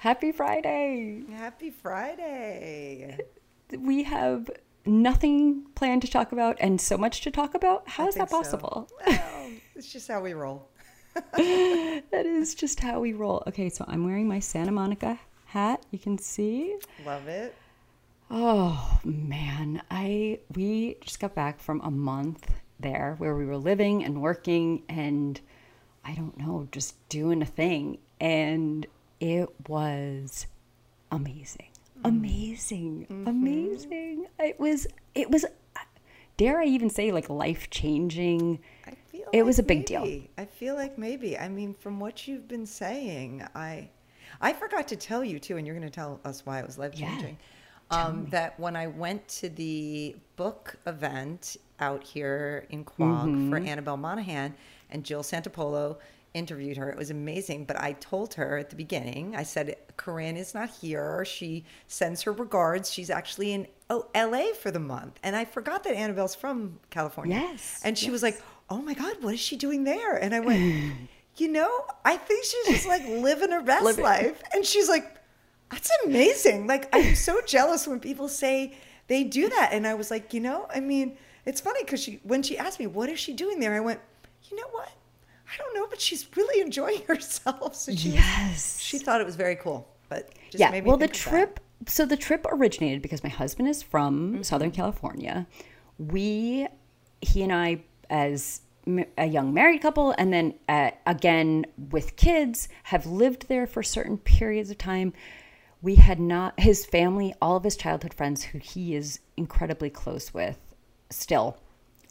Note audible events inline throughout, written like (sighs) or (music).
Happy Friday. Happy Friday. (laughs) We have nothing planned to talk about and so much to talk about. How I is that think so. possible? Well, (laughs) it's just how we roll. (laughs) that is just how we roll. Okay, so I'm wearing my Santa Monica hat. You can see. Love it. Oh man, I we just got back from a month there where we were living and working and I don't know, just doing a thing and it was amazing. Amazing. Amazing. It was it was dare I even say like life-changing. I feel It was a big deal. I feel like maybe. I mean, from what you've been saying, I I forgot to tell you too, and you're going to tell us why it was life changing. um, that when I went to the book event out here in Quogue Mm-hmm. for Annabel Monaghan and Jill Santopolo interviewed her. It was amazing. But I told her at the beginning, I said, Corinne is not here. She sends her regards. She's actually in oh, LA for the month. And I forgot that Annabel's from California. Yes, And she was like, oh my God, what is she doing there? And I went, (laughs) you know, I think she's just like (laughs) living her best Living. life. And she's like, that's amazing. Like, I'm (laughs) so jealous when people say they do that. And I was like, you know, I mean, it's funny because she, when she asked me, what is she doing there? I went, you know what? I don't know, but she's really enjoying (laughs) herself. So she, Yes. she thought it was very cool. But just yeah well the of that. trip so the trip originated because my husband is from Mm-hmm. southern california we he and i as a young married couple and then uh, again with kids have lived there for certain periods of time we had not his family all of his childhood friends who he is incredibly close with still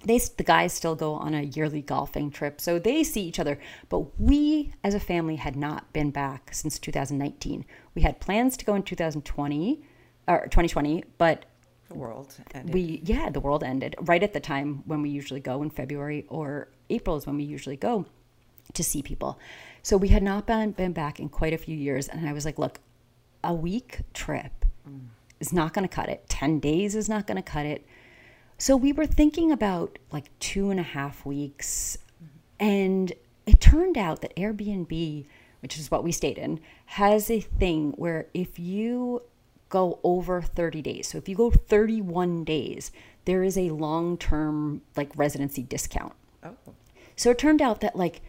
they the guys still go on a yearly golfing trip so they see each other. But we as a family had not been back since 2019 we had plans to go in 2020 or 2020 but The world. ended. we yeah the world ended right at the time when we usually go in february or april is when we usually go to see people. So we had not been, been back in quite a few years and i was like look a week trip mm. is not going to cut it. 10 days is not going to cut it so we were thinking about like two and a half weeks and it turned out that airbnb which is what we stayed in has a thing where if you go over 30 days so if you go 31 days there is a long-term like residency discount oh, so it turned out that like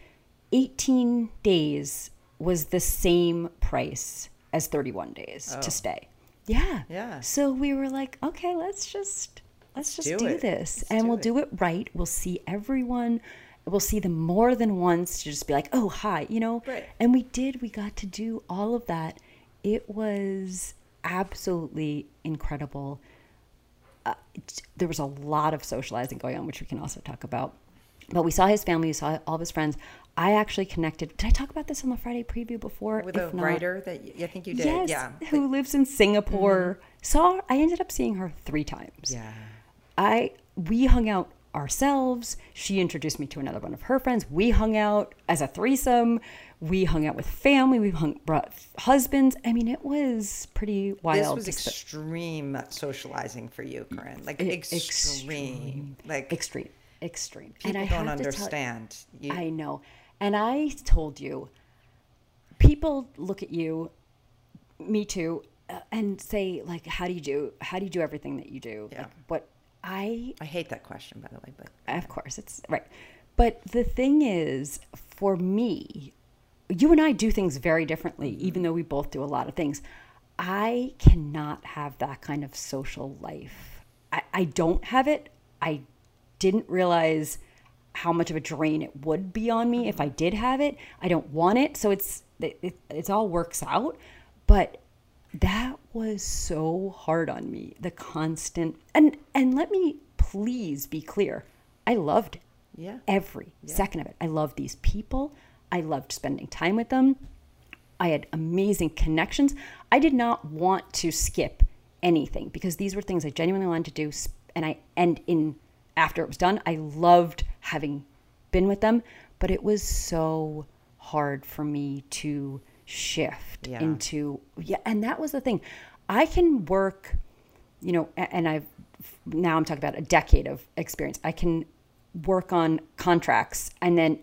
18 days was the same price as 31 days Oh. to stay. Yeah. Yeah. So we were like, okay, let's just let's just do do, this Let's and do we'll it. do it right. We'll see everyone. We'll see them more than once to just be like, "Oh, hi," you know? Right. And we did. We got to do all of that. It was absolutely incredible uh, there was a lot of socializing going on, which we can also talk about. But we saw his family, we saw all of his friends. I actually connected. Did I talk about this on the Friday preview before? with If a not- writer that y- I think you did. Yes, Yeah. who lives in Singapore. Saw. I ended up seeing her three times. Yeah. I we hung out ourselves. She introduced me to another one of her friends. We hung out as a threesome. We hung out with family. We hung brought husbands. I mean, it was pretty wild. This was extreme socializing for you, Corinne. Like extreme. extreme. Like extreme, extreme. people I don't have to tell- understand. you, I know. And I told you, people look at you, me too, uh, and say like, "How do you do? How do you do everything that you do?" Yeah. Like, what I I hate that question, by the way, but of course it's right. But the thing is for me you and i do things very differently mm-hmm. even though we both do a lot of things. I cannot have that kind of social life. I, I don't have it. I didn't realize how much of a drain it would be on me if mm-hmm. i did have it. I don't want it. So it's it, it, it's all works out. But that was so hard on me the constant and and let me please be clear i loved yeah. every second of it. I loved these people. I loved spending time with them. I had amazing connections. I did not want to skip anything because these were things i genuinely wanted to do and i and in after it was done i loved having been with them but it was so hard for me to shift Yeah. into yeah and that was the thing i can work you know and i've now i'm talking about a decade of experience i can work on contracts and then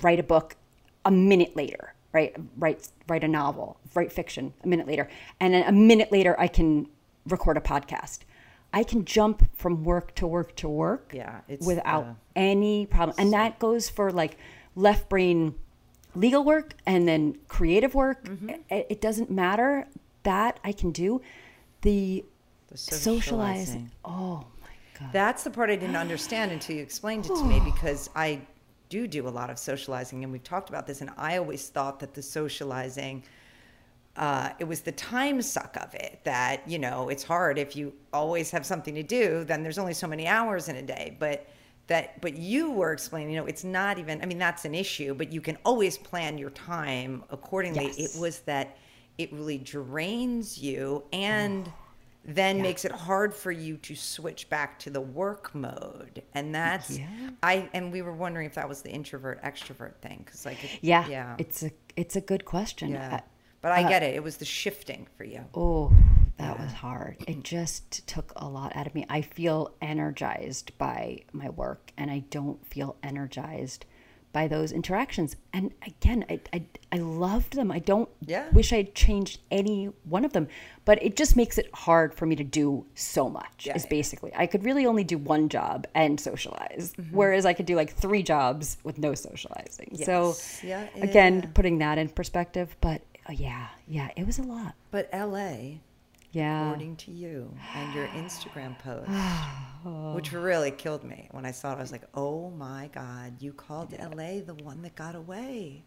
write a book a minute later right write write a novel, write fiction a minute later, and then a minute later I can record a podcast. I can jump from work to work to work Yeah, it's, without uh, any problem. And that goes for like left brain legal work and then creative work. Mm-hmm. It, it doesn't matter. That I can do. The, The socializing. Oh my God. That's the part I didn't understand until you explained it to me (sighs) because I do do a lot of socializing and we've talked about this and I always thought that the socializing uh, it was the time suck of it that you know it's hard if you always have something to do then there's only so many hours in a day but that but you were explaining you know it's not even i mean that's an issue but you can always plan your time accordingly. Yes. it was that it really drains you and then makes it hard for you to switch back to the work mode. And that's Yeah. i and we were wondering if that was the introvert extrovert thing because like it, yeah, yeah. It's a it's a good question. yeah. Uh, but i uh, get it. It was the shifting for you. Oh, that was hard. It just took a lot out of me. I feel energized by my work and I don't feel energized by those interactions. And again, I, I, I loved them. I don't Yeah. wish I'd changed any one of them, but it just makes it hard for me to do so much, Yeah, is yeah. basically. I could really only do one job and socialize, Mm-hmm. whereas I could do like three jobs with no socializing. So, Yes. Yeah, yeah, again, putting that in perspective, but uh, yeah, yeah, it was a lot. but la Yeah. according to you and your Instagram (sighs) post, which oh. really killed me when I saw it. I was like, "Oh my God, you called LA the one that got away,"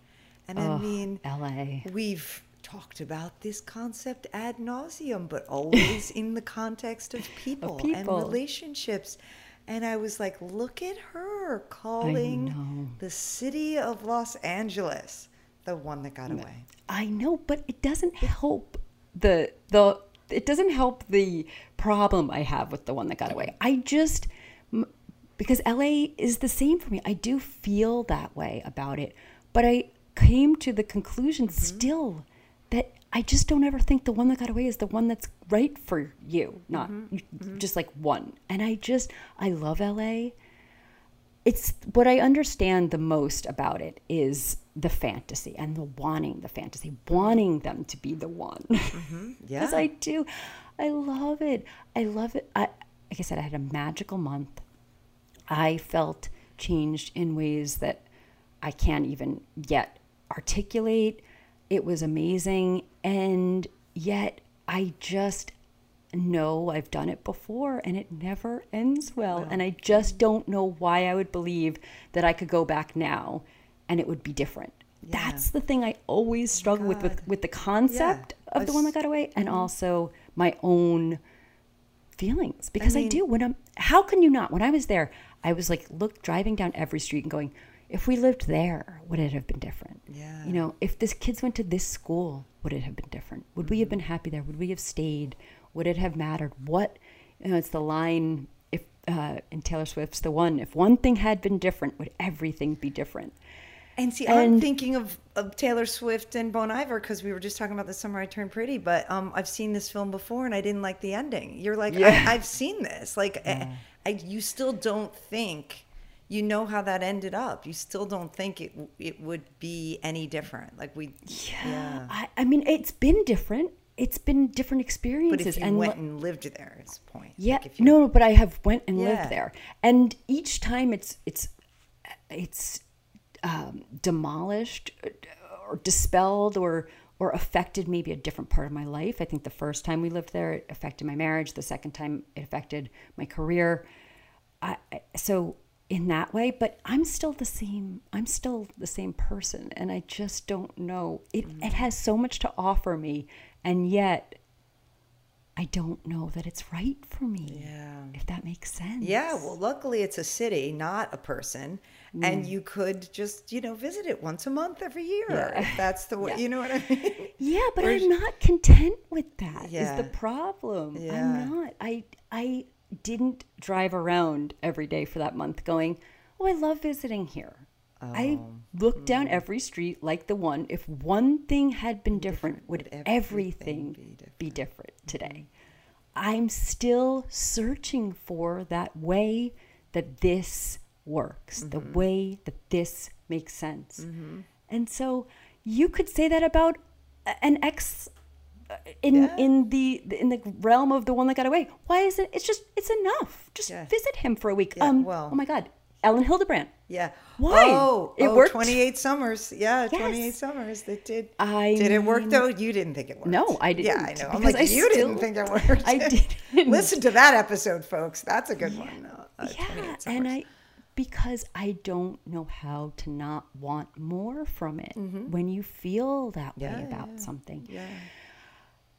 and I mean, LA. we've talked about this concept ad nauseum, but always (laughs) in the context of people, and people. relationships. And I was like, "Look at her calling the city of Los Angeles the one that got away." I know, but it doesn't help the the it doesn't help the problem I have with the one that got away. I just because LA is the same for me. I do feel that way about it, but I came to the conclusion mm-hmm. still that I just don't ever think the one that got away is the one that's right for you, not mm-hmm. Mm-hmm. just like one. And I just I love LA it's what I understand the most about it is the fantasy and the wanting the fantasy, wanting them to be the one. Mm-hmm. (laughs) Because Yeah. I do. I love it. I love it. I, like I said, I had a magical month. I felt changed in ways that I can't even yet articulate. It was amazing. And yet I just know I've done it before and it never ends well. And I just don't know why I would believe that I could go back now and it would be different. That's the thing I always struggle with, with with the concept of the one that got away and also my own feelings. Because I, mean- do when I'm how can you not? When I was there I was like look driving down every street and going if we lived there would it have been different? Yeah. you know if this kids went to this school would it have been different? Would we have Mm-hmm. been happy there? Would we have stayed? Would it have mattered? What you know it's the line if uh, in Taylor Swift's the one if one thing had been different would everything be different And see, I'm thinking of, of Taylor Swift and Bon Iver because we were just talking about the summer I turned pretty. But um, I've seen this film before and I didn't like the ending. You're like, Yeah. I, I've seen this. Like, I, I, you still don't think you know how that ended up. You still don't think it it would be any different. Like we, yeah. I, I mean it's been different it's been different experiences. But if you and went li- and lived there, it's point. Yeah, Like you- no, no, but I have went and Yeah. lived there, and each time it's it's it's um, demolished uh, or dispelled or or affected maybe a different part of my life. I think the first time we lived there, it affected my marriage. The second time, it affected my career. I, I- so in that way, but I'm still the same. I'm still the same person, and I just don't know. It Mm-hmm. it has so much to offer me, and yet. I don't know that it's right for me. Yeah. If that makes sense. Yeah, well, luckily it's a city, not a person, Mm. and you could just you know visit it once a month every year Yeah. if that's the way. Yeah. You know what I mean? Yeah, but Whereas- I'm not content with that. Is Yeah. the problem. I'm not. I I didn't drive around every day for that month going, "Oh, I love visiting here." I Oh, looked down mm. every street like the one. If one thing had been different, would would everything, everything be be different today? I'm still searching for that way that this works, the way that this makes sense. And so, you could say that about an ex uh, in Yeah. in the in the realm of the one that got away. Why is it? It's just it's enough. Just Yeah. visit him for a week. Yeah, um, well- oh my God, Elin Hilderbrand. Yeah. Why? Oh, It oh, worked. 28 summers. Yeah, 28 summers. That did. I did it work though? You didn't think it worked. No, I did Yeah, I didn't, know. I'm because like, I you didn't think it worked. I didn't. (laughs) Listen to that episode, folks. That's a good one. Uh, 28 yeah, and. I because I don't know how to not want more from it when you feel that way Mm-hmm. About yeah. something. Yeah.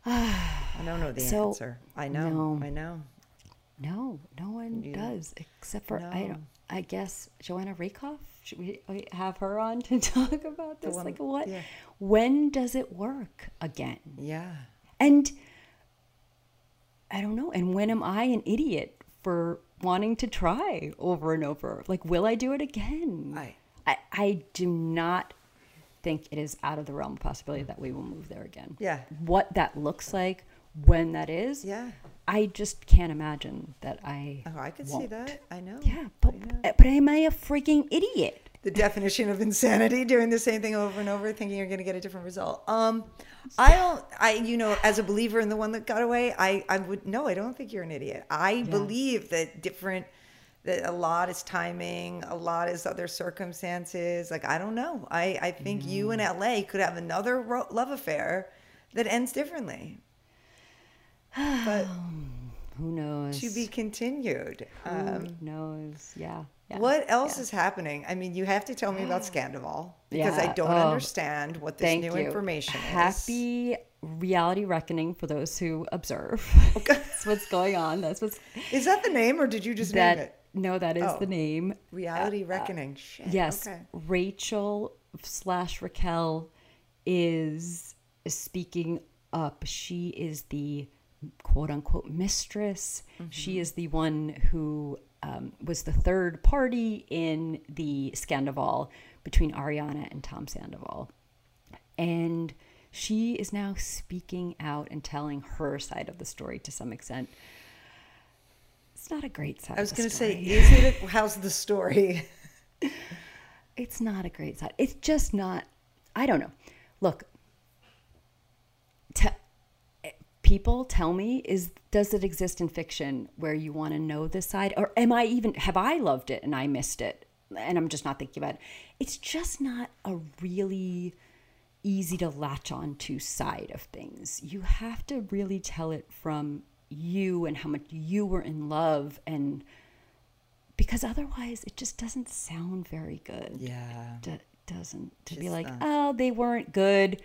(sighs) I don't know the So, answer. I know. no. I know. No, no one You- does except for I don't. I guess Joanna Rakoff. Should we we have her on to (laughs) talk about this? one- like what? yeah. When does it work again? Yeah. And I don't know. And when am I an idiot for wanting to try over and over? Like, will I do it again? I- I, I do not think it is out of the realm of possibility that we will move there again. Yeah. What that looks like, when that is, Yeah. I just can't imagine that I. Oh, I could see won't. that. I know. Yeah, but, I know. but am I a freaking idiot? The definition of insanity doing the same thing over and over thinking you're going to get a different result. Um i don't i you know as a believer in the one that got away i i would no i don't think you're an idiot. I believe that different that a lot is timing a lot is other circumstances like i don't know. I i think you in la could have another ro- love affair that ends differently. (sighs) But Who knows? to be continued um Who knows? Yeah. yeah What else yeah. is happening? I mean, you have to tell me about (gasps) Scandoval because I don't Oh, understand what this new you. information is. Happy reality reckoning for those who observe. (laughs) That's what's going on. That's what's Is that the name, or did you just name it? No, that is Oh. the name. Reality Reckoning. Shit. Yes, Okay. Rachel slash Raquel is speaking up. She is the quote unquote mistress. Mm-hmm. She is the one who um, was the third party in the Scandoval between Ariana and Tom Sandoval. And she is now speaking out and telling her side of the story to some extent. It's not a great side. I was going to say, is it? A, how's the story? (laughs) it's not a great side. It's just not. I don't know. Look, people tell me is does it exist in fiction where you want to know this side, or am I even have I loved it and I missed it, and I'm just not thinking about it. It's just not a really easy to latch on to side of things. You have to really tell it from you and how much you were in love and because otherwise it just doesn't sound very good Yeah. d- doesn't to be like not. oh they weren't good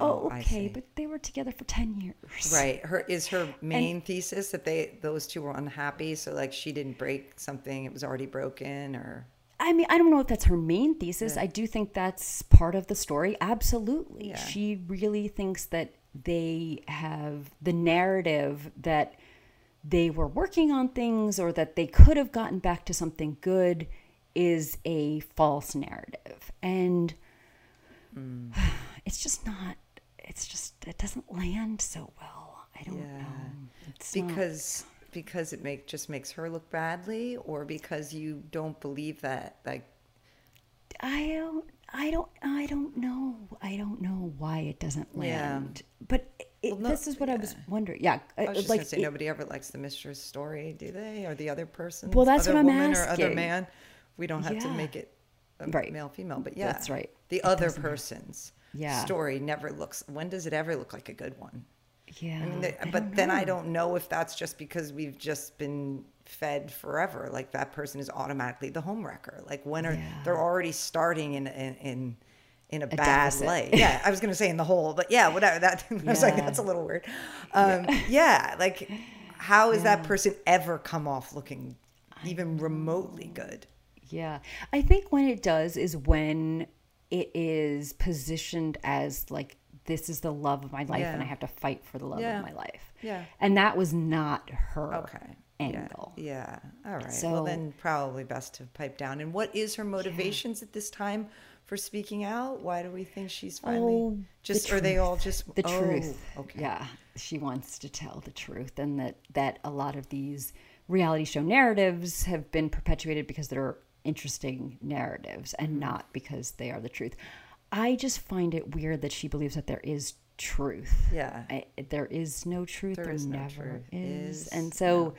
oh, Oh, okay but they were together for 10 years Right. Her is her main thesis that they those two were unhappy, so like she didn't break something; it was already broken, or i mean i don't know if that's her main thesis i do think that's part of the story absolutely Yeah. she really thinks that they have the narrative that they were working on things or that they could have gotten back to something good is a false narrative and Mm. (sighs) it's just not it's just it doesn't land so well i don't Yeah. know it's not- because because it make just makes her look badly, or because you don't believe that like I don't, I don't, I don't know. I don't know why it doesn't Yeah. land. But it, Well, no- this is what I was wondering. Yeah, I uh, was just like gonna say it- nobody ever likes the mistress story, do they? Or the other person? Well, that's other what I'm woman or other man. We don't have to make it Right. male female, but yeah, That's right. The It other person's Yeah. story never looks. When does it ever look like a good one? yeah. I mean, I but then I don't know if that's just because we've just been fed forever. Like that person is automatically the homewrecker. Like when are Yeah. they're already starting in in in, in a, bad deficit. light? Yeah, I was gonna say in the hole, but yeah, whatever. That (laughs) I was like, that's a little weird. Um, yeah. like how is that Yeah. person ever come off looking even remotely good? Yeah. I think when it does is when it is positioned as like this is the love of my life and I have to fight for the love Yeah. of my life. Yeah. And that was not her Okay. angle. Yeah. yeah. All right. well, then probably best to pipe down. And what is her motivations at this time for speaking out? Why do we think she's finally Oh, the just? Are they all just the oh, truth. Okay. Yeah, she wants to tell the truth, and that that a lot of these reality show narratives have been perpetuated because they're interesting narratives and Mm-hmm. not because they are the truth. I just find it weird that she believes that there is truth. Yeah. I, there is no truth. There There, is no never truth. is. Is- And so,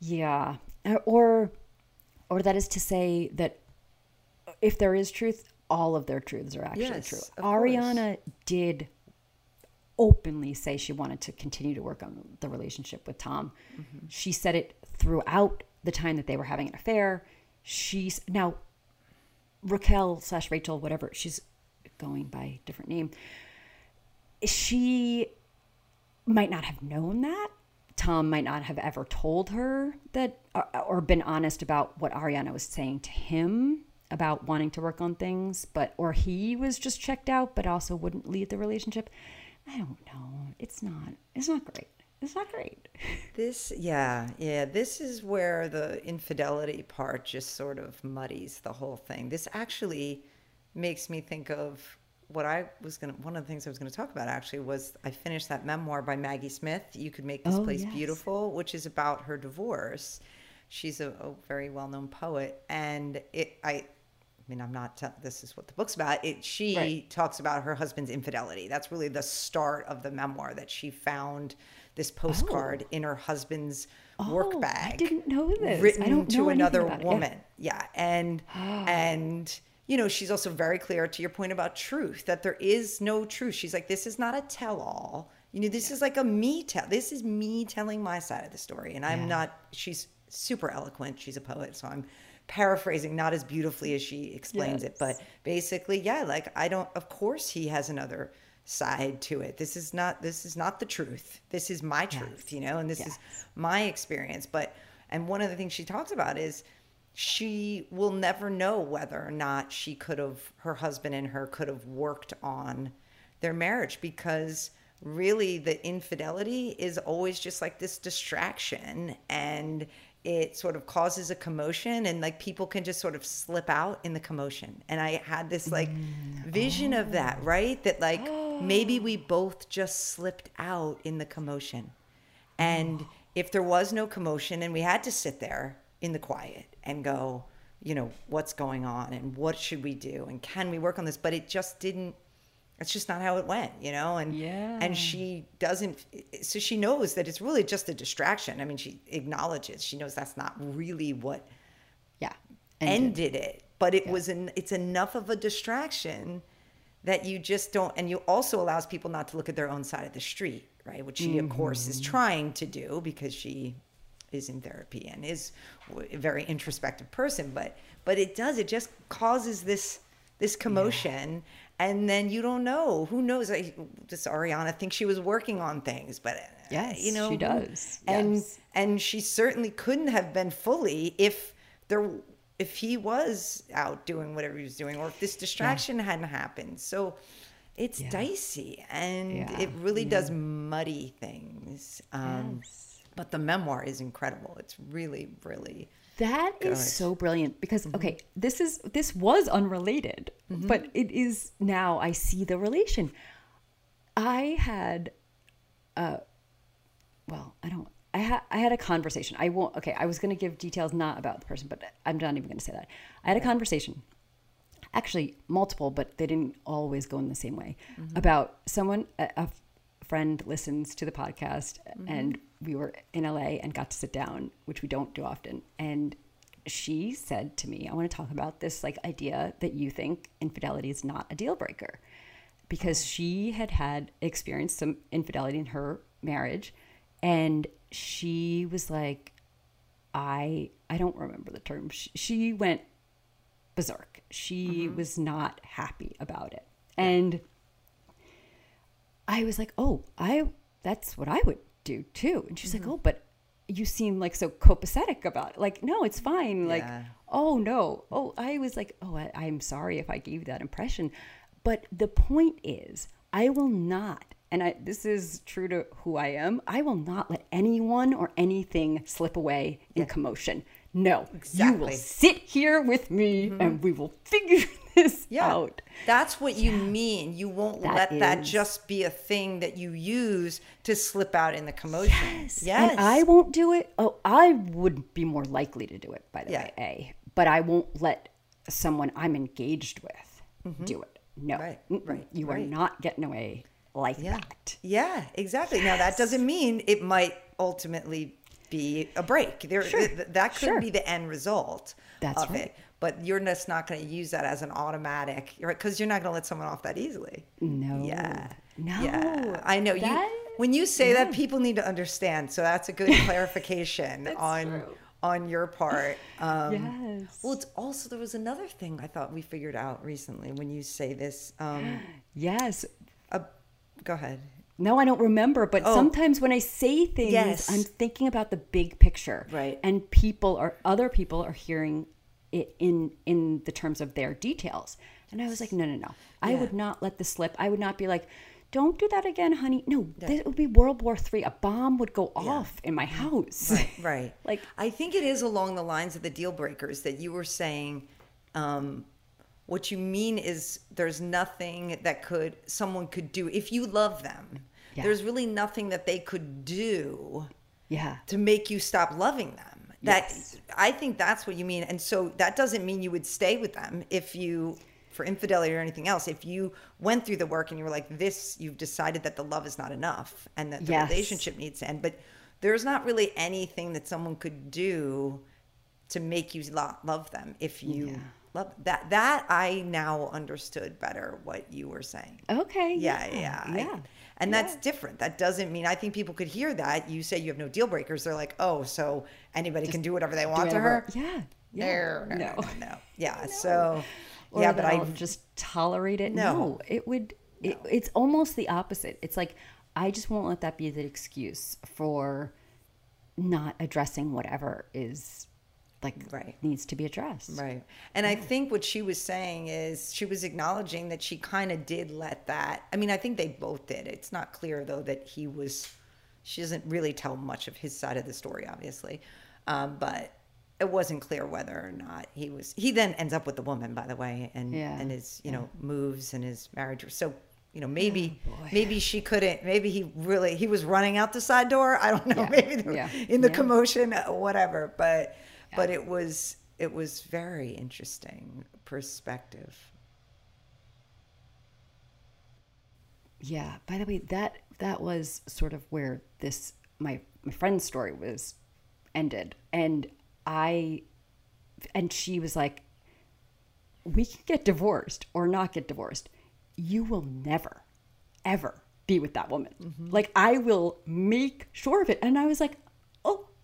yeah. Uh, Or, or that is to say that if there is truth, all of their truths are actually Yes, true. Ariana did openly say she wanted to continue to work on the relationship with Tom. Mm-hmm. She said it throughout the time that they were having an affair. She's now Raquel slash Rachel, whatever she's going by different name. She might not have known that. Tom might not have ever told her that or, or been honest about what Ariana was saying to him about wanting to work on things, but or he was just checked out but also wouldn't leave the relationship. I don't know. It's not it's not great. It's not great. (laughs) This, yeah, yeah. This is where the infidelity part just sort of muddies the whole thing. This actually makes me think of what I was gonna. One of the things I was gonna talk about actually was I finished that memoir by Maggie Smith. You could make this Oh, place yes. beautiful, which is about her divorce. She's a, a very well-known poet, and it. I I mean, I'm not. Tell, this is what the book's about. It. She Right. talks about her husband's infidelity. That's really the start of the memoir. That she found this postcard oh. in her husband's work Oh, I didn't know this. I Written don't to know anything another it. Yeah. woman. Yeah, and oh. and you know she's also very clear to your point about truth that there is no truth. She's like, this is not a tell-all. You know, this is like a me tell. This is me telling my side of the story, and I'm Yeah. not. She's super eloquent. She's a poet, so I'm paraphrasing not as beautifully as she explains it, but basically, yeah, like I don't. Of course, he has another side to it. This is not. This is not the truth. This is my truth. You know, and this is my experience. But and one of the things she talks about is she will never know whether or not she could have her husband and her could have worked on their marriage because really the infidelity is always just like this distraction and it sort of causes a commotion and like people can just sort of slip out in the commotion and i had this like mm. vision of that oh. right that like oh. Maybe we both just slipped out in the commotion and (sighs) if there was no commotion and we had to sit there in the quiet and go, you know, what's going on and what should we do and can we work on this? But it just didn't, it's just not how it went, you know? And, Yeah. and she doesn't, so she knows that it's really just a distraction. I mean, she acknowledges, she knows that's not really what Yeah. ended, it, but it was an, it's enough of a distraction that you just don't, and you also allows people not to look at their own side of the street, right? Which she, of course, Mm-hmm. is trying to do because she is in therapy and is a very introspective person. But but it does, it just causes this this commotion. And then you don't know. Who knows? I, does Ariana think she was working on things? But uh, Yes, you know, she does. And Yes. and she certainly couldn't have been fully if there if he was out doing whatever he was doing or if this distraction hadn't happened so it's Yeah. dicey and Yeah. it really does muddy things um, Yes. but the memoir is incredible it's really really That is Good. so brilliant because Mm-hmm. okay, this is this was unrelated, but it is now I see the relation. I had uh well, I don't I had I had a conversation. I won't okay, I was going to give details not about the person, but I'm not even going to say that. I had a conversation actually multiple, but they didn't always go in the same way. Mm-hmm. About someone, a, a friend listens to the podcast, mm-hmm. and we were in LA and got to sit down, which we don't do often. And she said to me, "I want to talk about this like idea that you think infidelity is not a deal breaker." Because oh. she had had experienced some infidelity in her marriage, and she was like, "I I don't remember the term." She, she went berserk. She mm-hmm. was not happy about it. And I was like, "Oh, I that's what I would do too." And she's like, mm-hmm. "Oh, but you seem like so copacetic about it. Like, no, it's fine. Like, Yeah. oh no. Oh, I was like, "Oh, I, I'm sorry if I gave you that impression." But the point is, I will not and I, this is true to who I am. I will not let anyone or anything slip away in commotion. No, you will Mm-hmm. sit here with me and we will figure (laughs) this yeah out. that's what you mean you won't That let that just be a thing that you use to slip out in the commotion Yes. yes And I won't do it. Oh, I would be more likely to do it, by the Yeah. way, A. But I won't let someone I'm engaged with Mm-hmm. do it. no, Right, right, you are not getting away like Yeah. that. Yeah, exactly. Now that doesn't mean it might ultimately be a break. There, Sure. th- that could Sure. be the end result That's of right. it. But you're just not going to use that as an automatic, right because you're not going to let someone off that easily. No. Yeah. No. Yeah. I know That- you. When you say that, people need to understand. So that's a good (laughs) clarification on true. on your part. Um, Yes. Well, it's also there was another thing I thought we figured out recently when you say this. Um, (gasps) Yes. Go ahead. No, I don't remember, but Oh. sometimes when I say things, Yes. I'm thinking about the big picture. Right. And people or other people are hearing it in in the terms of their details. And I was like, no, no, no. I would not let this slip. I would not be like, don't do that again, honey. No, this would be World War Three. A bomb would go off in my house. Right, (laughs) right. Like- I think it is along the lines of the deal breakers that you were saying. Um, what you mean is there's nothing that could someone could do if you love them. Yeah. There's really nothing that they could do Yeah. to make you stop loving them. That Yes. I think that's what you mean. And so that doesn't mean you would stay with them if you for infidelity or anything else. If you went through the work and you were like this, you've decided that the love is not enough and that the Yes. relationship needs to end. But there's not really anything that someone could do to make you lo- love them if you Yeah. Love that. That I now understood better what you were saying. Okay. Yeah, yeah, I- Yeah. and that's different. That doesn't mean I think people could hear that. You say you have no deal breakers. They're like, oh, so anybody can do whatever they want to her. Whatever. Yeah. No, Yeah. no, no, no, no. (laughs) Yeah. So, or yeah, but I I'll just tolerate it. No. No, it would. It, it's almost the opposite. It's like I just won't let that be the excuse for not addressing whatever is like Right. needs to be addressed. Right. And I think what she was saying is she was acknowledging that she kind of did let that. I mean, I think they both did. It's not clear, though, that he was, she doesn't really tell much of his side of the story, obviously. Um, but it wasn't clear whether or not he was, he then ends up with the woman, by the way, and, Yeah. and his, you know, moves and his marriage. So, you know, maybe, Oh, maybe she couldn't, maybe he really, he was running out the side door. I don't know. Yeah. Maybe the- Yeah. in the Yeah. commotion, uh, whatever. But, but it was it was very interesting perspective. Yeah. By the way, that that was sort of where this my my friend's story was ended, and I and she was like, "We can get divorced or not get divorced. You will never, ever be with that woman. Mm-hmm. Like I will make sure of it." And I was like,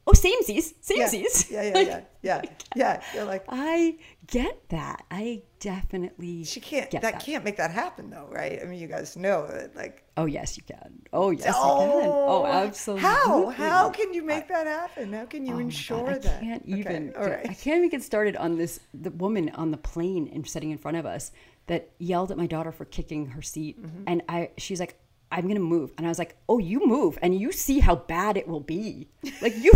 "Oh, oh, samesies, Yeah, samesies." (laughs) yeah, yeah, Like, yeah, yeah, yeah. You're like I get that. I definitely she can't. get That, can't make that happen, though, right? I mean, you guys know that, like. Oh yes, you can. Oh yes, you can. Oh, absolutely. How? How can you make that happen? How can you Oh ensure God, I that? can't Okay, even. All right. I can't even get started on this. The woman on the plane and sitting in front of us that yelled at my daughter for kicking her seat, Mm-hmm. and I. She's like, "I'm gonna move," and I was like, "Oh, you move, and you see how bad it will be. (laughs) Like you,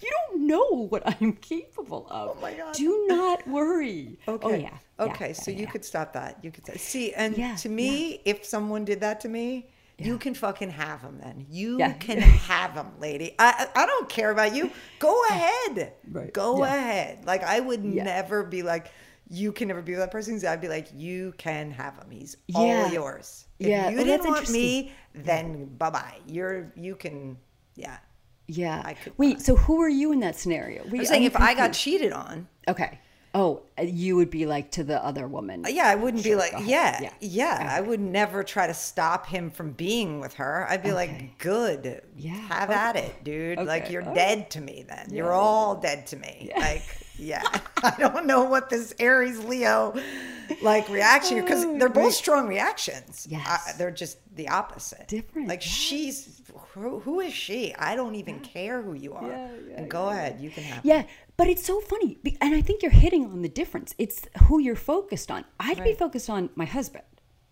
you don't know what I'm capable of. Oh my God. Do not worry. (laughs) Okay. Oh yeah. Okay. yeah, so yeah, you yeah. could stop that. You could say, see, and to me, if someone did that to me, you can fucking have them. Then you can (laughs) have them, lady. I I don't care about you. Go ahead. Right. Go ahead. Like I would never be like. You can never be with that person. I'd be like, you can have him. He's all Yeah. yours. If Yeah. you Oh, didn't want me, then bye bye. You're you can. Yeah. Yeah. I could Wait. So who are you in that scenario? I'm saying if I got cheated on, Okay. Oh, uh, you would be like to the other woman. Yeah, I wouldn't be like, yeah, Yeah. yeah, I would never try to stop him from being with her. I'd be Okay. like, good, Yeah, have okay. at it, dude. Like you're all right. dead to me. Then you're all dead to me. Yeah. Like, yeah, (laughs) I don't know what this Aries Leo like reaction because they're both strong reactions. Yes. I- they're just the opposite. Different, Like yes. she's who, who is she? I don't even care who you are. Yeah, yeah, and go ahead, you can have. Yeah, but it's so funny, and I think you're hitting on the difference. It's who you're focused on. I'd be focused on my husband.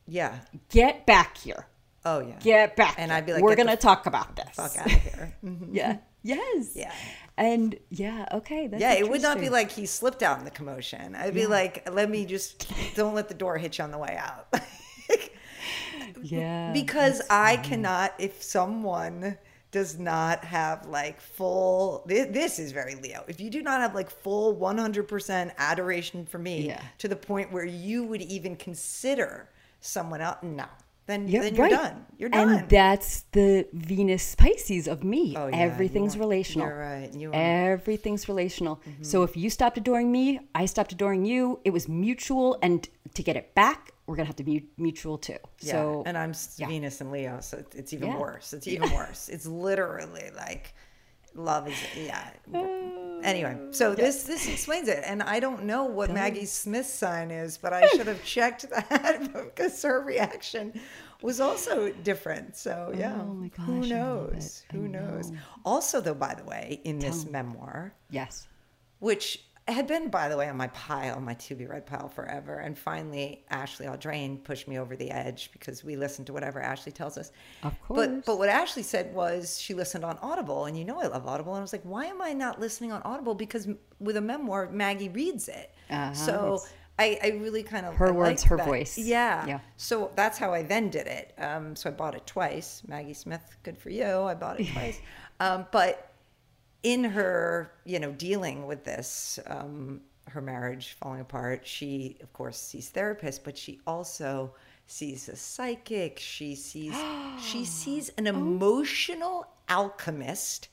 Yeah. Get back here. Oh yeah. Get back. And here. I'd be like, we're gonna talk about this. Fuck out of here. Mhm. (laughs) yeah. (laughs) Yes. Yeah. And yeah. Okay. Yeah, it would not be like he slipped out in the commotion. I'd be like, let me just (laughs) don't let the door hit you on the way out. (laughs) Yeah. because I cannot, if someone does not have like full, this, this is very Leo. If you do not have like full 100% adoration for me Yeah. to the point where you would even consider someone else, no. Then, Yeah, then you're right. done. You're done. And that's the Venus Pisces of me. Oh, yeah, Everything's you relational. you're right, you are. Everything's relational. Mm-hmm. So if you stopped adoring me, I stopped adoring you. It was mutual, and to get it back, we're gonna have to be mutual too. Yeah, So and I'm yeah. Venus and Leo, so it's, even worse. It's even worse. It's literally like love is yeah. (laughs) Uh, Anyway, so this this explains it, and I don't know what Maggie Smith's sign is, but I (laughs) should have checked (laughs) that because her reaction was also different. So yeah, Oh my who gosh, I knows? Who knows? Also, though, by the way, in this me. memoir, yes, which had been, by the way, on my pile, my to be read pile forever. And finally, Ashley Audrain pushed me over the edge because we listen to whatever Ashley tells us. Of course. but but what Ashley said was she listened on Audible, and you know I love Audible. And I was like, why am I not listening on Audible? Because with a memoir, Maggie reads it. Uh-huh, so I, I really kind of Her I words, her that. voice. Yeah. Yeah. So that's how I then did it. Um, so I bought it twice. Maggie Smith, good for you. I bought it (laughs) twice. Um, but in her, you know, dealing with this, um, her marriage falling apart, she, of course, sees therapists, but she also sees a psychic. She sees (gasps) she sees an emotional alchemist.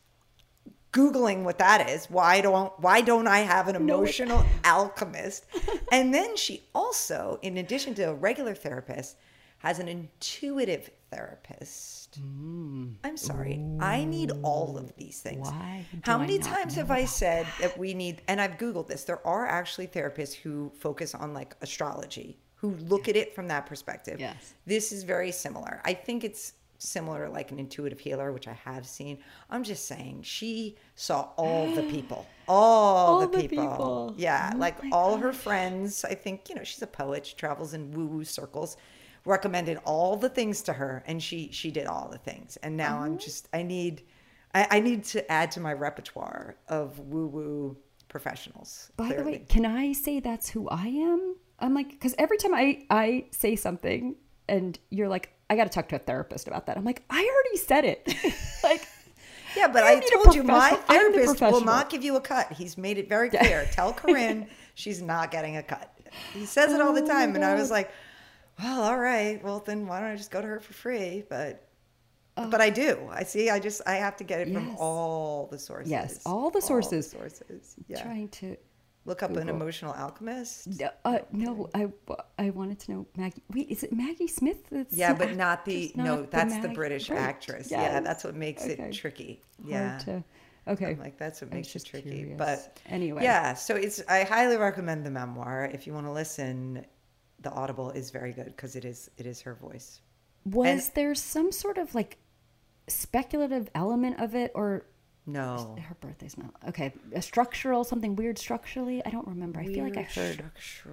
Googling what that is. Why don't why don't I have an emotional alchemist? And then she also, in addition to a regular therapist, has an intuitive therapist. Mm. I'm sorry. I need all of these things. Why How many times have I said that we need and I've googled this. There are actually therapists who focus on like astrology, who look at it from that perspective. Yes. This is very similar. I think it's similar like an intuitive healer, which I have seen. I'm just saying she saw all the people. (gasps) All, All the, the people. people. Yeah. Oh like all her friends. I think, you know, she's a poet. She travels in woo-woo circles. Recommended all the things to her and she she did all the things. And now Oh. I'm just I need I, I need to add to my repertoire of woo-woo professionals. By the way, can I say that's who I am? I'm like, because every time I I say something and you're like, I got to talk to a therapist about that. I'm like, I already said it. (laughs) like, Yeah, but You I told you my therapist will not give you a cut. He's made it very clear. Tell (laughs) Corinne she's not getting a cut. He says it all the Oh time, and I was like, "Well, all right. Well, then why don't I just go to her for free?" But but I do. I see. I just I have to get it from Oh. All the sources. Yes, all the sources. sources. Yeah. trying to. Look up an emotional alchemist. Uh, no, I I wanted to know Maggie. Wait, is it Maggie Smith? That's Yeah, but not the actress, no. that's the Mag- British right, actress. Yeah, that's what makes Okay. it tricky. Yeah. to- okay. I'm like that's what makes it tricky. curious. But Anyway. yeah. So it's I highly recommend the memoir if you want to listen. The Audible is very good because it is it is her voice. Was there some sort of like speculative element of it, or No, her birthday's not okay? A structural, something weird structurally. I don't remember. I feel like I heard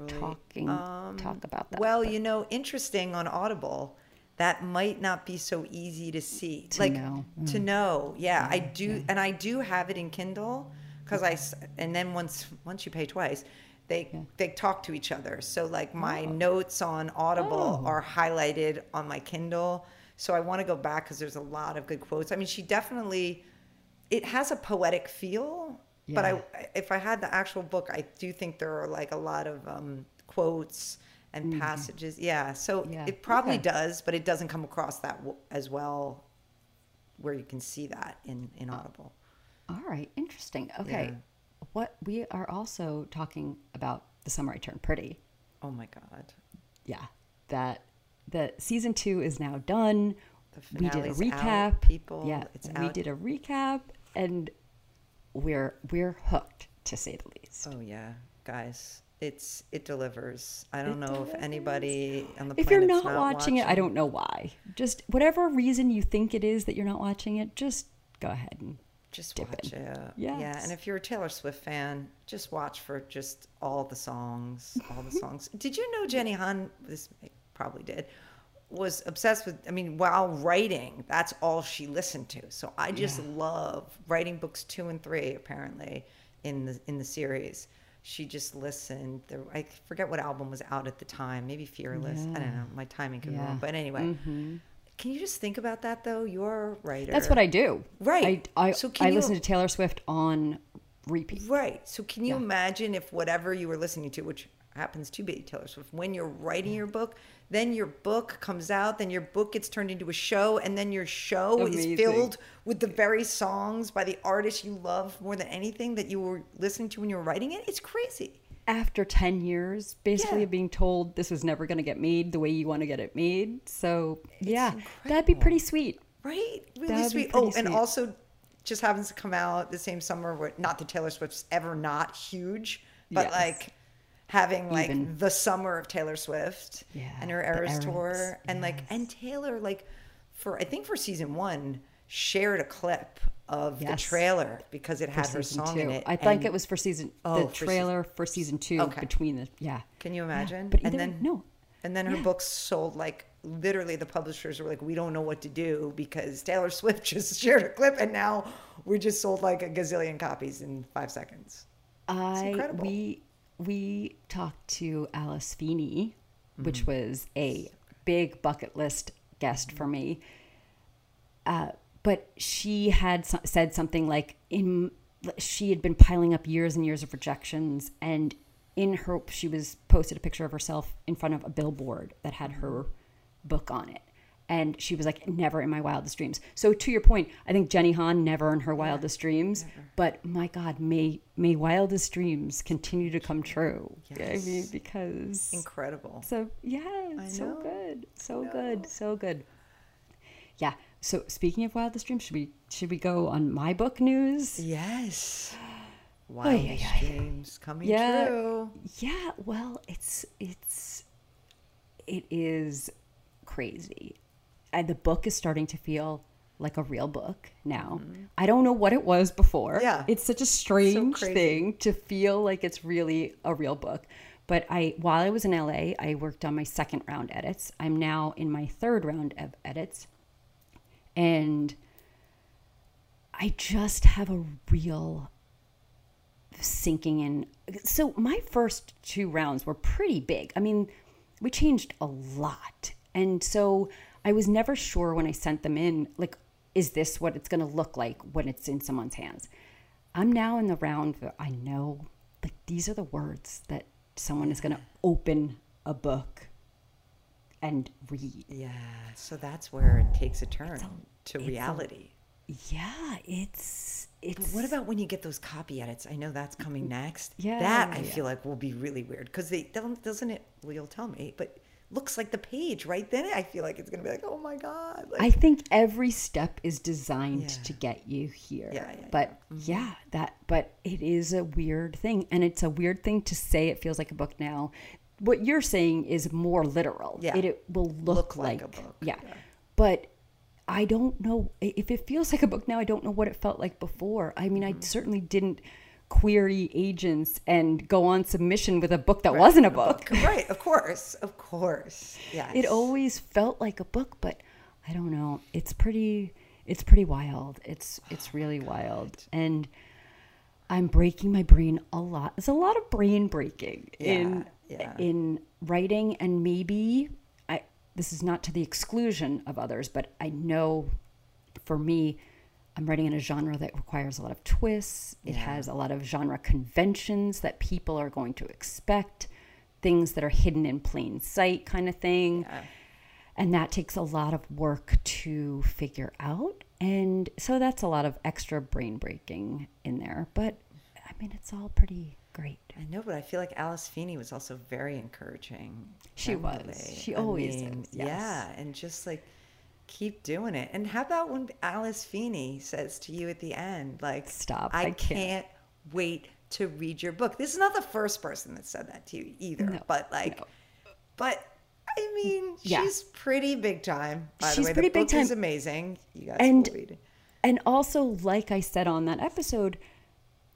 talking talk about that. Well, but- you know, interesting on Audible. That might not be so easy to see. To like know. to Mm. know. Yeah, I do and I do have it in Kindle cuz i and then once once you pay twice, they they talk to each other. So like my notes on Audible Oh. are highlighted on my Kindle. So I want to go back cuz there's a lot of good quotes. I mean, she definitely it has a poetic feel, yeah. but I if I had the actual book, I do think there are like a lot of um, quotes and passages. Yeah, so Yeah. it probably Okay. does, but it doesn't come across that w- as well, where you can see that in in Audible. All right, interesting. Okay, Yeah. What we are also talking about the summer I turned pretty. Oh my god, Yeah, that the season two is now done. We did a finale's out, recap. people. Yeah, It's we did a recap, and we're we're hooked to say the least. oh yeah, guys, it's it delivers. I don't It know if anybody on the if you're planet's not, watching, it, I don't know why. Just whatever reason you think it is that you're not watching it, just go ahead and Just watch it. Yeah. Yes. And if you're a Taylor Swift fan, just watch for just all the songs, all the songs. (laughs) Did you know Jenny Han, this probably did, was obsessed with, I mean, while writing, that's all she listened to. So I just Yeah. love writing books two and three, apparently, in the, in the series. She just listened. There, I forget what album was out at the time. Maybe Fearless. I don't know. My timing could be Yeah. wrong. But anyway, Mhm. Can you just think about that, though? You're a writer. That's what I do. Right. I I, So I you- listen to Taylor Swift on repeat. Right. So can you Yeah. imagine if whatever you were listening to, which happens to be Taylor Swift. When you're writing your book, then your book comes out, then your book gets turned into a show, and then your show Amazing. is filled with the very songs by the artist you love more than anything that you were listening to when you were writing it. It's crazy. After 10 years, basically, Yeah. of being told this was never going to get made the way you want to get it made. So, yeah, that'd be pretty sweet. Right? Really That'd sweet. Oh, and also just happens to come out the same summer where not that Taylor Swift's ever not huge, but Yes. like having like Even. the summer of Taylor Swift Yeah, and her Eras tour. And like and Taylor like for I think for season one shared a clip of the trailer because it For had her song two. in it. I think and- it was for season, Oh, the for season- trailer for season two Okay. between the, yeah. Can you Yeah, imagine? But and then no. And then her Yeah. books sold like literally the publishers were like, we don't know what to do because Taylor (laughs) Swift just shared a clip and now we just sold like a gazillion copies in five seconds. I incredible. we we talked to Alice Feeney, Mm-hmm. which was a big bucket list guest for me. Uh, but she had so- said something like in she had been piling up years and years of rejections, and in her she was posted a picture of herself in front of a billboard that had her book on it. And she was like, never in my wildest dreams. So to your point, I think Jenny Han never in her wildest dreams. But my God, may may wildest dreams continue to come true. I mean, because Incredible. so yeah, so good, so good, so good. Yeah. So speaking of wildest dreams, should we should we go on my book news? Yes. (sighs) Wildest ay, ay. dreams coming Yeah. true. Yeah, well, it's it's it is crazy. And the book is starting to feel like a real book now. I don't know what it was before. Mm-hmm. Yeah. It's such a strange crazy. thing to feel like it's really a real book. But I while I was in LA, I worked on my second round edits. I'm now in my third round of edits. And I just have a real sinking in. So my first two rounds were pretty big. I mean, we changed a lot. And so I was never sure when I sent them in, like, is this what it's going to look like when it's in someone's hands? I'm now in the round where I know, like, these are the words that someone is going to open a book and read. Yeah. So that's where it takes a turn to it's a- reality. Yeah, it's it's But what about when you get those copy edits? I know that's coming mm-hmm. next. Yeah, that I yeah. feel like will be really weird because they don't, doesn't it? Well, you'll tell me, but looks like the page right then. I feel like it's gonna be like, oh my god. Like, I think every step is designed Yeah. to get you here. Yeah, yeah, but yeah, mm-hmm. that but it is a weird thing and it's a weird thing to say it feels like a book now. What you're saying is more literal. Yeah. It, it will look, Look like, like a book, Yeah. yeah. But I don't know if it feels like a book now. I don't know what it felt like before. I mean, Mm-hmm. I certainly didn't query agents and go on submission with a book that wasn't a book. (laughs) right? Of course, of course. Yeah. It always felt like a book, but I don't know. It's pretty it's pretty wild. It's it's really wild. And I'm breaking my brain a lot. There's a lot of brain breaking in Yeah, yeah. in writing and maybe I this is not to the exclusion of others, but I know for me I'm writing in a genre that requires a lot of twists. It has a lot of genre conventions that people are going to expect, things that are hidden in plain sight kind of thing. And that takes a lot of work to figure out. And so that's a lot of extra brain breaking in there. But I mean, it's all pretty great. I know, but I feel like Alice Feeney was also very encouraging. She was. generally. She I always mean, is, yes. Yeah, and just like keep doing it. And how about when Alice Feeney says to you at the end, like, Stop, I, I can't. can't." wait to read your book." This is not the first person that said that to you either, No, but like, no. but. I mean, Yeah. she's pretty big time. By She's the way, pretty the big book is time. amazing. You guys And- will read it. And also, like I said on that episode,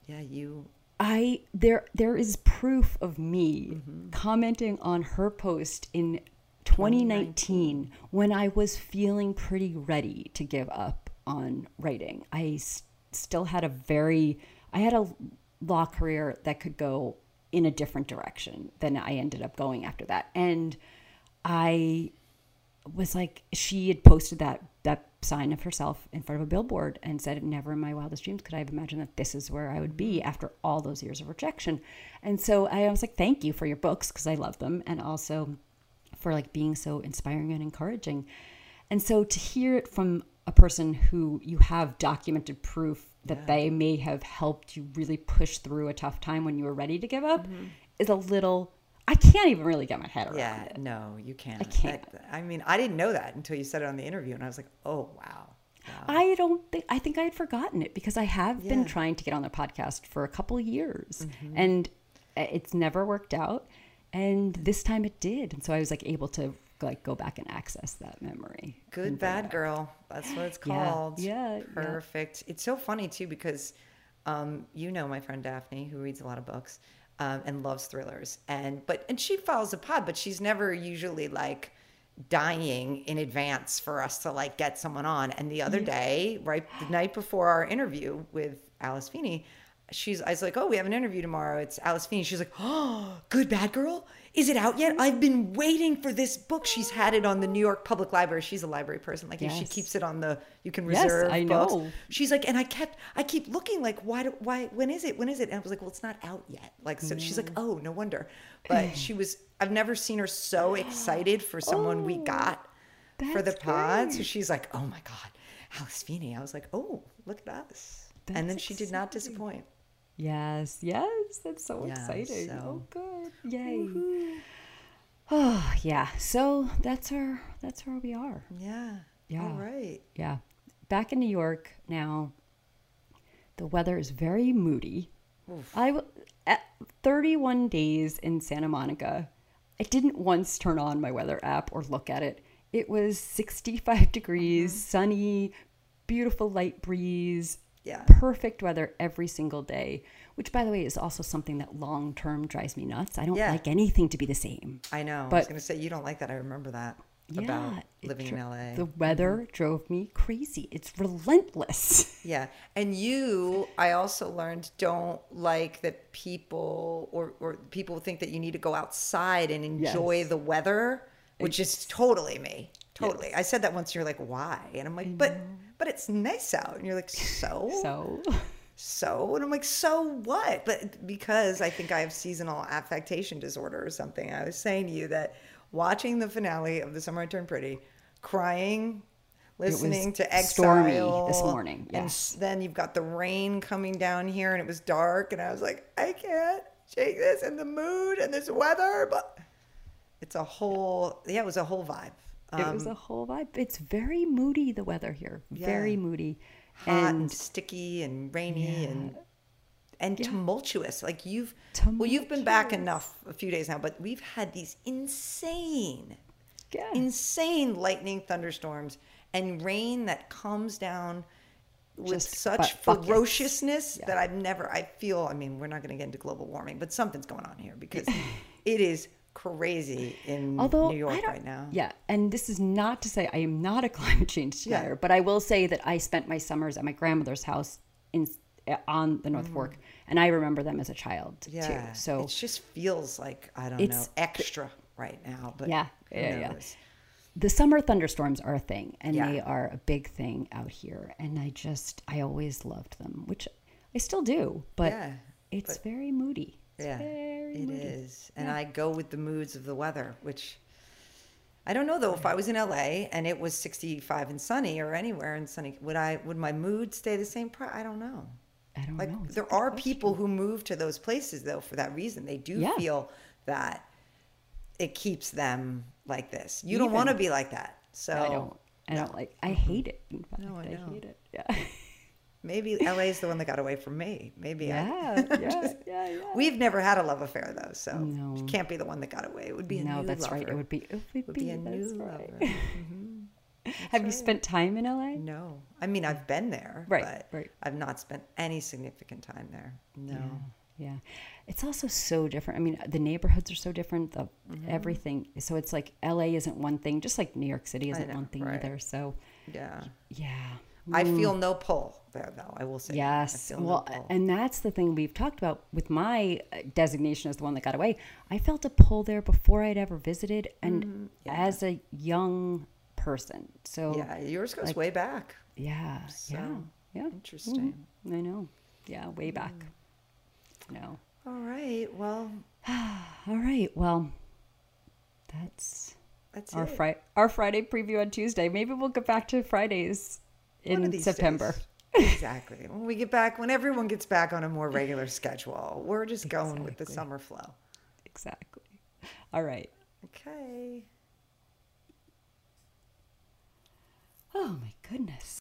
Yeah, you. I there there is proof of me Mm-hmm. commenting on her post in 2019 when I was feeling pretty ready to give up on writing. I s- still had a very I had a law career that could go in a different direction than I ended up going after that. And I was like she had posted that sign of herself in front of a billboard and said, Never in my wildest dreams could I have imagined that this is where I would be after all those years of rejection. And so I was like, Thank you for your books because I love them. And also for like being so inspiring and encouraging. And so to hear it from a person who you have documented proof that Yeah. they may have helped you really push through a tough time when you were ready to give up mm-hmm. is a little I can't even really get my head around Yeah, it. no, you can't. I can't. That- I mean, I didn't know that until you said it on the interview, and I was like, oh wow. Wow. I don't think I think I had forgotten it because I have been Yeah. Mm-hmm. trying to get on the podcast for a couple of years and uh, it's never worked out and this time it did and so I was like able to like go back and access that memory. Good bad girl. That's what it's (gasps) called. yeah, yeah. Perfect. It's so funny too because um, you know my friend Daphne who reads a lot of books um, and loves thrillers. And but and she follows the pod but she's never usually like dying in advance for us to like get someone on. And the other day right the night before our interview with Alice Feeney she's I was like oh we have an interview tomorrow. It's Alice Feeney. She's like oh good bad girl? Is it out yet? I've been waiting for this book. She's had it on the New York Public Library. She's a library person. Like she keeps it on the you can reserve. Yes, I books. know. she's like and I kept I keep looking like why do, why when is it when is it? And I was like well it's not out yet. Like so she's like mm. oh no wonder. But she was I've never seen her so (gasps) excited for someone we got for the that's pod. So she's like oh my god Alice Feeney. I was like oh look at us. And then That's she did not disappoint Yes, yes, that's so Yeah, exciting. so- Oh, good, yay! Oh, yeah. So that's our that's where we are. yeah Yeah. all right Yeah, back in New York now. The weather is very moody. I w- at 31 days in Santa Monica. I didn't once turn on my weather app or look at it. It was 65 degrees, Mm-hmm. sunny, beautiful light breeze, Yeah. perfect weather every single day, which by the way is also something that long term drives me nuts. I don't Yeah. like anything to be the same. I know But, I was gonna say you don't like that I remember that Yeah, about living in LA The weather mm-hmm. drove me crazy. It's relentless. (laughs) Yeah. And you, I also learned, don't like that people or, or people think that you need to go outside and enjoy Yes. the weather, which is totally me. Totally. I said that once. You're like, why? And I'm like, but but it's nice out. And you're like, so So, so. And I'm like, so what? But because I think I have seasonal affectation disorder or something. I was saying to you that watching the finale of The Summer I Turned Pretty, crying, listening to stormy Exile this morning, and yes. s- then you've got the rain coming down here, and it was dark, and I was like, I can't shake this, and the mood, and this weather, but it's a whole, yeah, it was a whole vibe. It was um, a whole vibe. It's very moody, the weather here. Very moody. hot and, and sticky and rainy and and Yeah. tumultuous. Like you've well, you've been back enough a few days now, but we've had these insane, yeah. insane lightning thunderstorms and rain that comes down with Just such ferociousness Yeah. that I've never. I feel. I mean, we're not going to get into global warming, but something's going on here because (laughs) it is crazy in Although New York right now. Yeah, and this is not to say I am not a (laughs) climate change Yeah. but I will say that I spent my summers at my grandmother's house in uh, on the North Fork, and I remember them as a child Mm. Yeah. too. So it just feels like I don't know extra right now. But Yeah, yeah, yeah. the summer thunderstorms are a thing and Yeah. they are a big thing out here and i just i always loved them which i still do but Yeah, it's but- very moody it's Yeah, it moody. is. And I go with the moods of the weather, which I don't know though. If I was in LA and it was 65 and sunny or anywhere in sunny, would I would my mood stay the same? I don't know. i don't Like know It's there are question. people who move to those places though for that reason. They do Yeah. feel that it keeps them like this. You don't want to be like that. So i don't i don't like i hate it in fact No, I i, hate it yeah maybe LA is the one that got away from me. Maybe I, yeah (laughs) yeah yeah yeah We've never had a love affair though, so No. it can't be the one that got away. It would be a no new that's right it lover. would be it would, Would be a new right. lover. (laughs) Mhm. have you spent time in la No, I mean I've been there, Right, But right. I've not spent any significant time there. No, Yeah, yeah. It's also so different. I mean, the neighborhoods are so different. The Mm-hmm. everything. So it's like LA isn't one thing, just like New York City isn't know, one thing right. either. So yeah. yeah. I feel no pull there though. I will say. Yes. no Well, and that's the thing we've talked about with my uh, designation as the one that got away. I felt a pull there before I'd ever visited, and Mm-hmm. as a young person. So Yeah, yours goes like- way back. yeah, yeah, So, yeah. Interesting. Mhm. I know. Yeah, way back. Mm. No. All right. Well, (sighs) All right. Well, that's that's our. Friday our Friday preview on Tuesday. Maybe we'll get back to Fridays in September. days. Exactly. When we get back, when everyone gets back on a more regular schedule, we're just going with the summer flow. Exactly. All right. Okay. Oh my goodness.